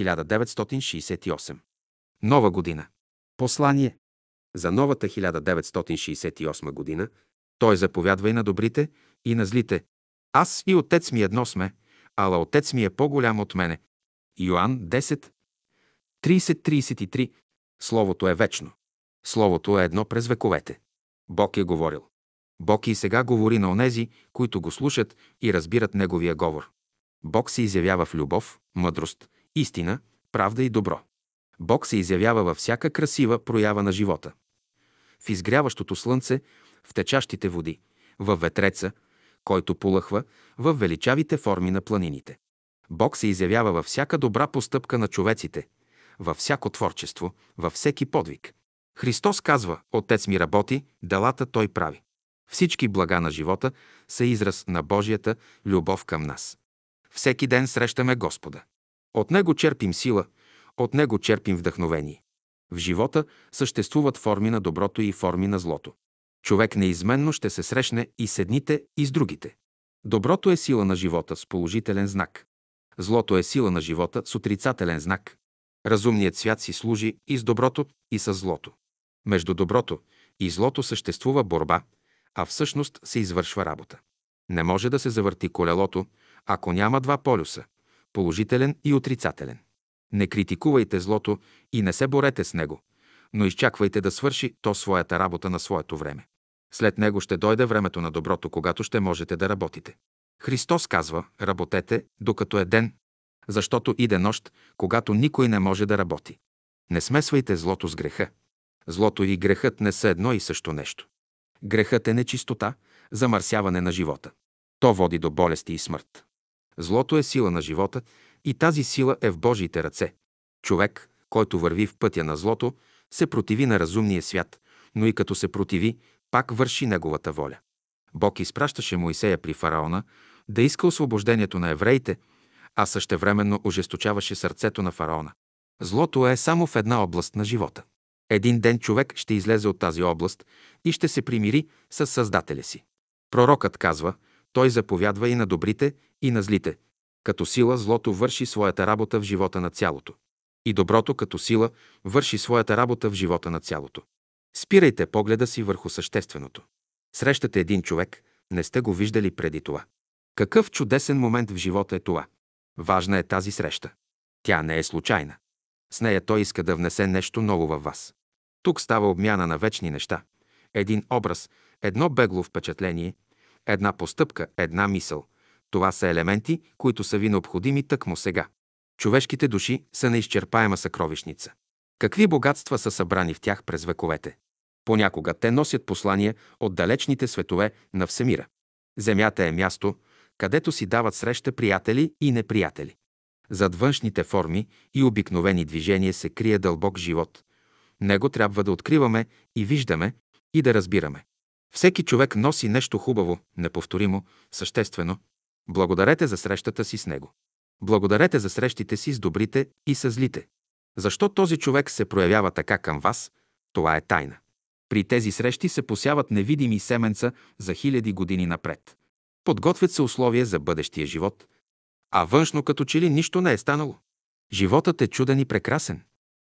1968. Нова година. Послание. За новата 1968 година той заповядва и на добрите, и на злите. Аз и отец ми едно сме, ала отец ми е по-голям от мене. Йоанн 10, 30-33. Словото е вечно. Словото е едно през вековете. Бог е говорил. Бог и сега говори на онези, които го слушат и разбират Неговия говор. Бог се изявява в любов, мъдрост, истина, правда и добро. Бог се изявява във всяка красива проява на живота. В изгряващото слънце, в течащите води, във ветреца, който полъхва, в величавите форми на планините. Бог се изявява във всяка добра постъпка на човеците, във всяко творчество, във всеки подвиг. Христос казва, Отец ми работи, делата Той прави. Всички блага на живота са израз на Божията любов към нас. Всеки ден срещаме Господа. От Него черпим сила, от Него черпим вдъхновение. В живота съществуват форми на доброто и форми на злото. Човек неизменно ще се срещне и с едните, и с другите. Доброто е сила на живота с положителен знак. Злото е сила на живота с отрицателен знак. Разумният свят си служи и с доброто, и с злото. Между доброто и злото съществува борба, а всъщност се извършва работа. Не може да се завърти колелото, ако няма два полюса – положителен и отрицателен. Не критикувайте злото и не се борете с него, но изчаквайте да свърши то своята работа на своето време. След него ще дойде времето на доброто, когато ще можете да работите. Христос казва, работете, докато е ден, защото иде нощ, когато никой не може да работи. Не смесвайте злото с греха. Злото и грехът не са едно и също нещо. Грехът е нечистота, замърсяване на живота. То води до болести и смърт. Злото е сила на живота и тази сила е в Божиите ръце. Човек, който върви в пътя на злото, се противи на разумния свят, но и като се противи, пак върши неговата воля. Бог изпращаше Моисея при фараона да иска освобождението на евреите, а същевременно ожесточаваше сърцето на фараона. Злото е само в една област на живота. Един ден човек ще излезе от тази област и ще се примири с Създателя си. Пророкът казва, той заповядва и на добрите, и на злите. Като сила злото върши своята работа в живота на цялото. И доброто като сила върши своята работа в живота на цялото. Спирайте погледа си върху същественото. Срещате един човек, не сте го виждали преди това. Какъв чудесен момент в живота е това? Важна е тази среща. Тя не е случайна. С нея той иска да внесе нещо ново във вас. Тук става обмяна на вечни неща. Един образ, едно бегло впечатление, една постъпка, една мисъл. Това са елементи, които са ви необходими тъкмо сега. Човешките души са неизчерпаема съкровищница. Какви богатства са събрани в тях през вековете? Понякога те носят послания от далечните светове на Всемира. Земята е място, където си дават среща приятели и неприятели. Зад външните форми и обикновени движения се крие дълбок живот. Него трябва да откриваме и виждаме и да разбираме. Всеки човек носи нещо хубаво, неповторимо, съществено. Благодарете за срещата си с него. Благодарете за срещите си с добрите и с злите. Защо този човек се проявява така към вас, това е тайна. При тези срещи се посяват невидими семенца за хиляди години напред. Подготвят се условия за бъдещия живот, а външно като че ли нищо не е станало. Животът е чуден и прекрасен.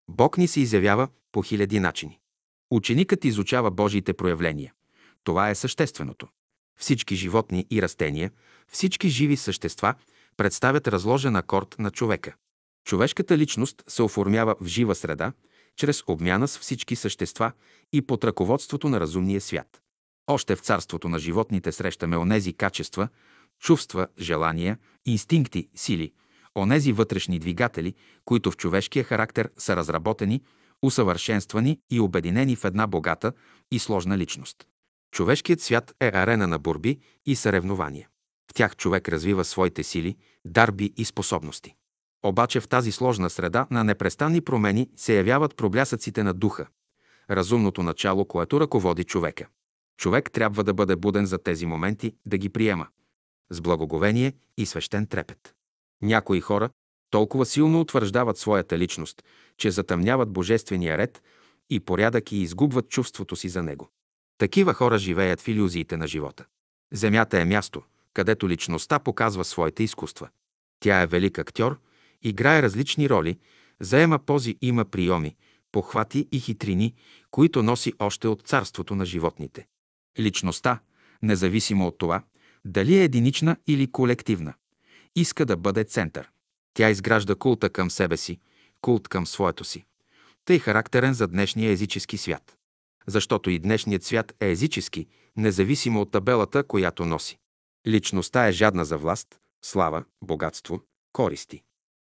Бог ни се изявява по хиляди начини. Ученикът изучава Божиите проявления. Това е същественото. Всички животни и растения, всички живи същества представят разложен акорд на човека. Човешката личност се оформява в жива среда, чрез обмяна с всички същества и под ръководството на разумния свят. Още в царството на животните срещаме онези качества, чувства, желания, инстинкти, сили, онези вътрешни двигатели, които в човешкия характер са разработени, усъвършенствани и обединени в една богата и сложна личност. Човешкият свят е арена на борби и съревнования. В тях човек развива своите сили, дарби и способности. Обаче в тази сложна среда на непрестанни промени се явяват проблясъците на духа, разумното начало, което ръководи човека. Човек трябва да бъде буден за тези моменти, да ги приема. С благоговение и свещен трепет. Някои хора толкова силно утвърждават своята личност, че затъмняват божествения ред и порядък и изгубват чувството си за него. Такива хора живеят в иллюзиите на живота. Земята е място, където личността показва своите изкуства. Тя е велик актьор играе различни роли, заема пози, има приеми, похвати и хитрини, които носи още от царството на животните. Личността, независимо от това, дали е единична или колективна, иска да бъде център. Тя изгражда култа към себе си, култ към своето си. Тъй характерен за днешния езически свят. Защото и днешният свят е езически, независимо от табелата, която носи. Личността е жадна за власт, слава, богатство, користи.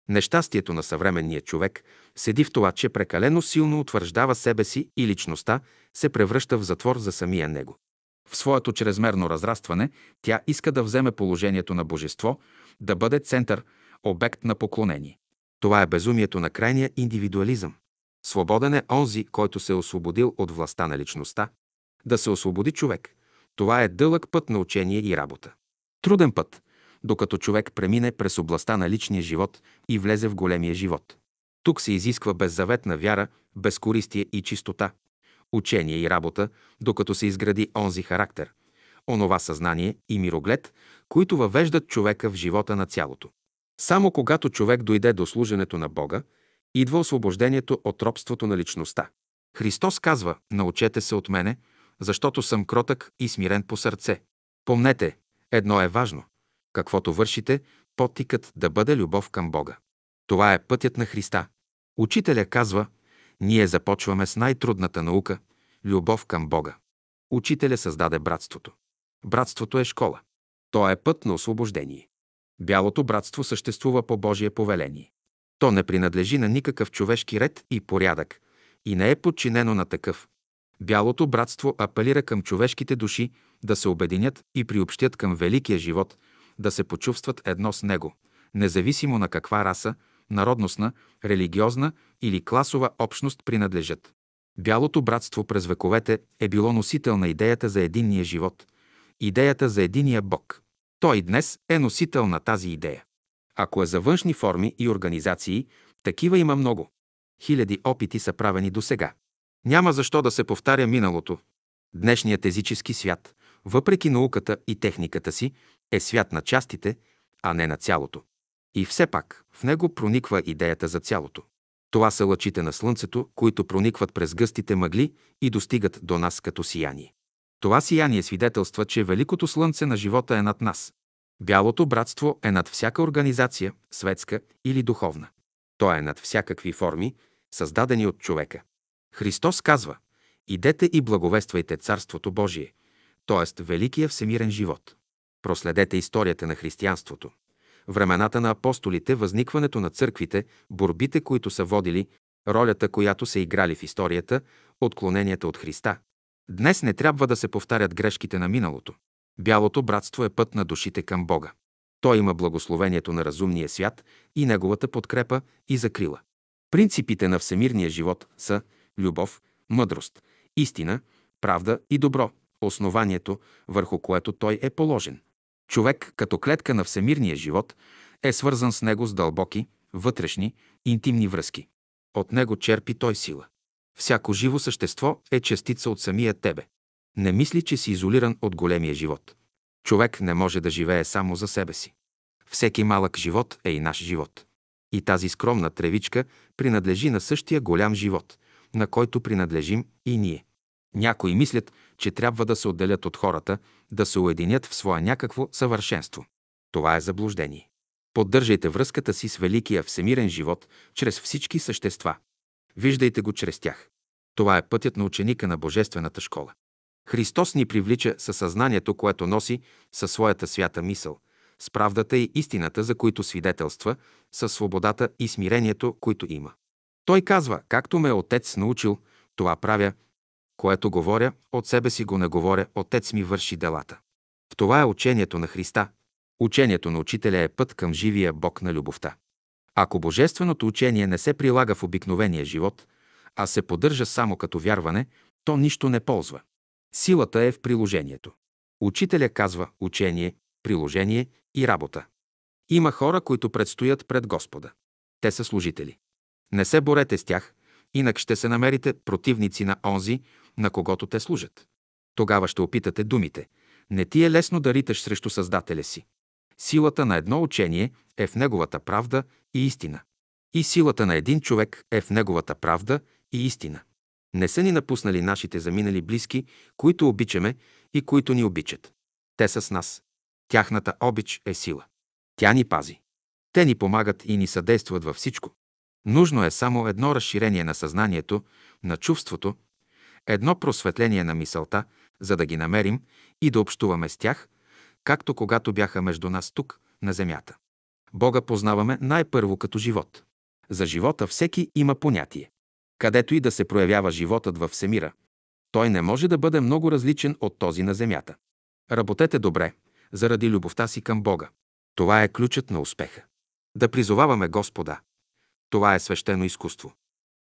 Нещастието на съвременния човек седи в това, че прекалено силно утвърждава себе си и личността се превръща в затвор за самия него. В своето чрезмерно разрастване тя иска да вземе положението на божество, да бъде център, обект на поклонение. Това е безумието на крайния индивидуализъм. Свободен е онзи, който се е освободил от властта на личността. Да се освободи човек. Това е дълъг път на учение и работа. Труден път, докато човек премине през областта на личния живот и влезе в големия живот. Тук се изисква беззаветна вяра, безкористие и чистота, учение и работа, докато се изгради онзи характер, онова съзнание и мироглед, които въвеждат човека в живота на цялото. Само когато човек дойде до служенето на Бога, идва освобождението от робството на личността. Христос казва, научете се от мене, защото съм кротък и смирен по сърце. Помнете, едно е важно. Каквото вършите, потикът да бъде любов към Бога. Това е пътят на Христа. Учителя казва, ние започваме с най-трудната наука – любов към Бога. Учителя създаде братството. Братството е школа. То е път на освобождение. Бялото братство съществува по Божие повеление. То не принадлежи на никакъв човешки ред и порядък и не е подчинено на такъв. Бялото братство апелира към човешките души да се обединят и приобщят към великия живот, да се почувстват едно с него, независимо на каква раса, народностна, религиозна или класова общност принадлежат. Бялото братство през вековете е било носител на идеята за единния живот, идеята за единия Бог. Той днес е носител на тази идея. Ако е за външни форми и организации, такива има много. Хиляди опити са правени до сега. Няма защо да се повтаря миналото. Днешният езически свят, въпреки науката и техниката си, е свят на частите, а не на цялото. И все пак в него прониква идеята за цялото. Това са лъчите на Слънцето, които проникват през гъстите мъгли и достигат до нас като сияние. Това сияние свидетелства, че Великото Слънце на живота е над нас. Бялото братство е над всяка организация, светска или духовна. То е над всякакви форми, създадени от човека. Христос казва «Идете и благовествайте Царството Божие», т.е. Великия всемирен живот. Проследете историята на християнството. Времената на апостолите, възникването на църквите, борбите, които са водили, ролята, която са играли в историята, отклоненията от Христа. Днес не трябва да се повтарят грешките на миналото. Бялото братство е път на душите към Бога. Той има благословението на разумния свят и неговата подкрепа и закрила. Принципите на всемирния живот са любов, мъдрост, истина, правда и добро, основанието, върху което той е положен. Човек, като клетка на всемирния живот, е свързан с него с дълбоки, вътрешни, интимни връзки. От него черпи той сила. Всяко живо същество е частица от самия тебе. Не мисли, че си изолиран от големия живот. Човек не може да живее само за себе си. Всеки малък живот е и наш живот. И тази скромна тревичка принадлежи на същия голям живот, на който принадлежим и ние. Някои мислят, че трябва да се отделят от хората, да се уединят в своя някакво съвършенство. Това е заблуждение. Поддържайте връзката си с великия всемирен живот чрез всички същества. Виждайте го чрез тях. Това е пътят на ученика на Божествената школа. Христос ни привлича със съзнанието, което носи със своята свята мисъл, с правдата и истината, за които свидетелства, със свободата и смирението, които има. Той казва, както ме Отец научил, това правя, което говоря, от себе си го не говоря, Отец ми върши делата. В това е учението на Христа. Учението на учителя е път към живия Бог на любовта. Ако божественото учение не се прилага в обикновения живот, а се поддържа само като вярване, то нищо не ползва. Силата е в приложението. Учителя казва учение, приложение и работа. Има хора, които предстоят пред Господа. Те са служители. Не се борете с тях, инак ще се намерите противници на онзи, на когото те служат. Тогава ще опитате думите. Не ти е лесно да риташ срещу Създателя си. Силата на едно учение е в неговата правда и истина. И силата на един човек е в неговата правда и истина. Не са ни напуснали нашите заминали близки, които обичаме и които ни обичат. Те са с нас. Тяхната обич е сила. Тя ни пази. Те ни помагат и ни съдействат във всичко. Нужно е само едно разширение на съзнанието, на чувството, едно просветление на мисълта, за да ги намерим и да общуваме с тях, както когато бяха между нас тук, на земята. Бога познаваме най-първо като живот. За живота всеки има понятие. Където и да се проявява животът във всемира, той не може да бъде много различен от този на земята. Работете добре, заради любовта си към Бога. Това е ключът на успеха. Да призоваваме Господа. Това е свещено изкуство.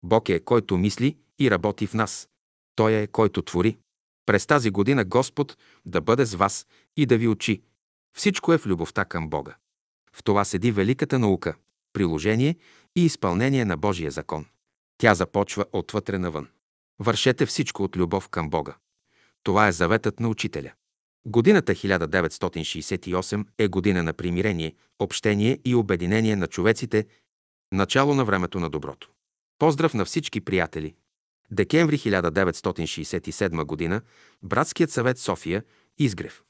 Бог е, който мисли и работи в нас. Той е, който твори. През тази година Господ да бъде с вас и да ви учи. Всичко е в любовта към Бога. В това седи великата наука, приложение и изпълнение на Божия закон. Тя започва отвътре навън. Вършете всичко от любов към Бога. Това е заветът на учителя. Годината 1968 е година на примирение, общение и обединение на човеците, начало на времето на доброто. Поздрав на всички приятели! Декември 1967 година, Братският съвет София, Изгрев.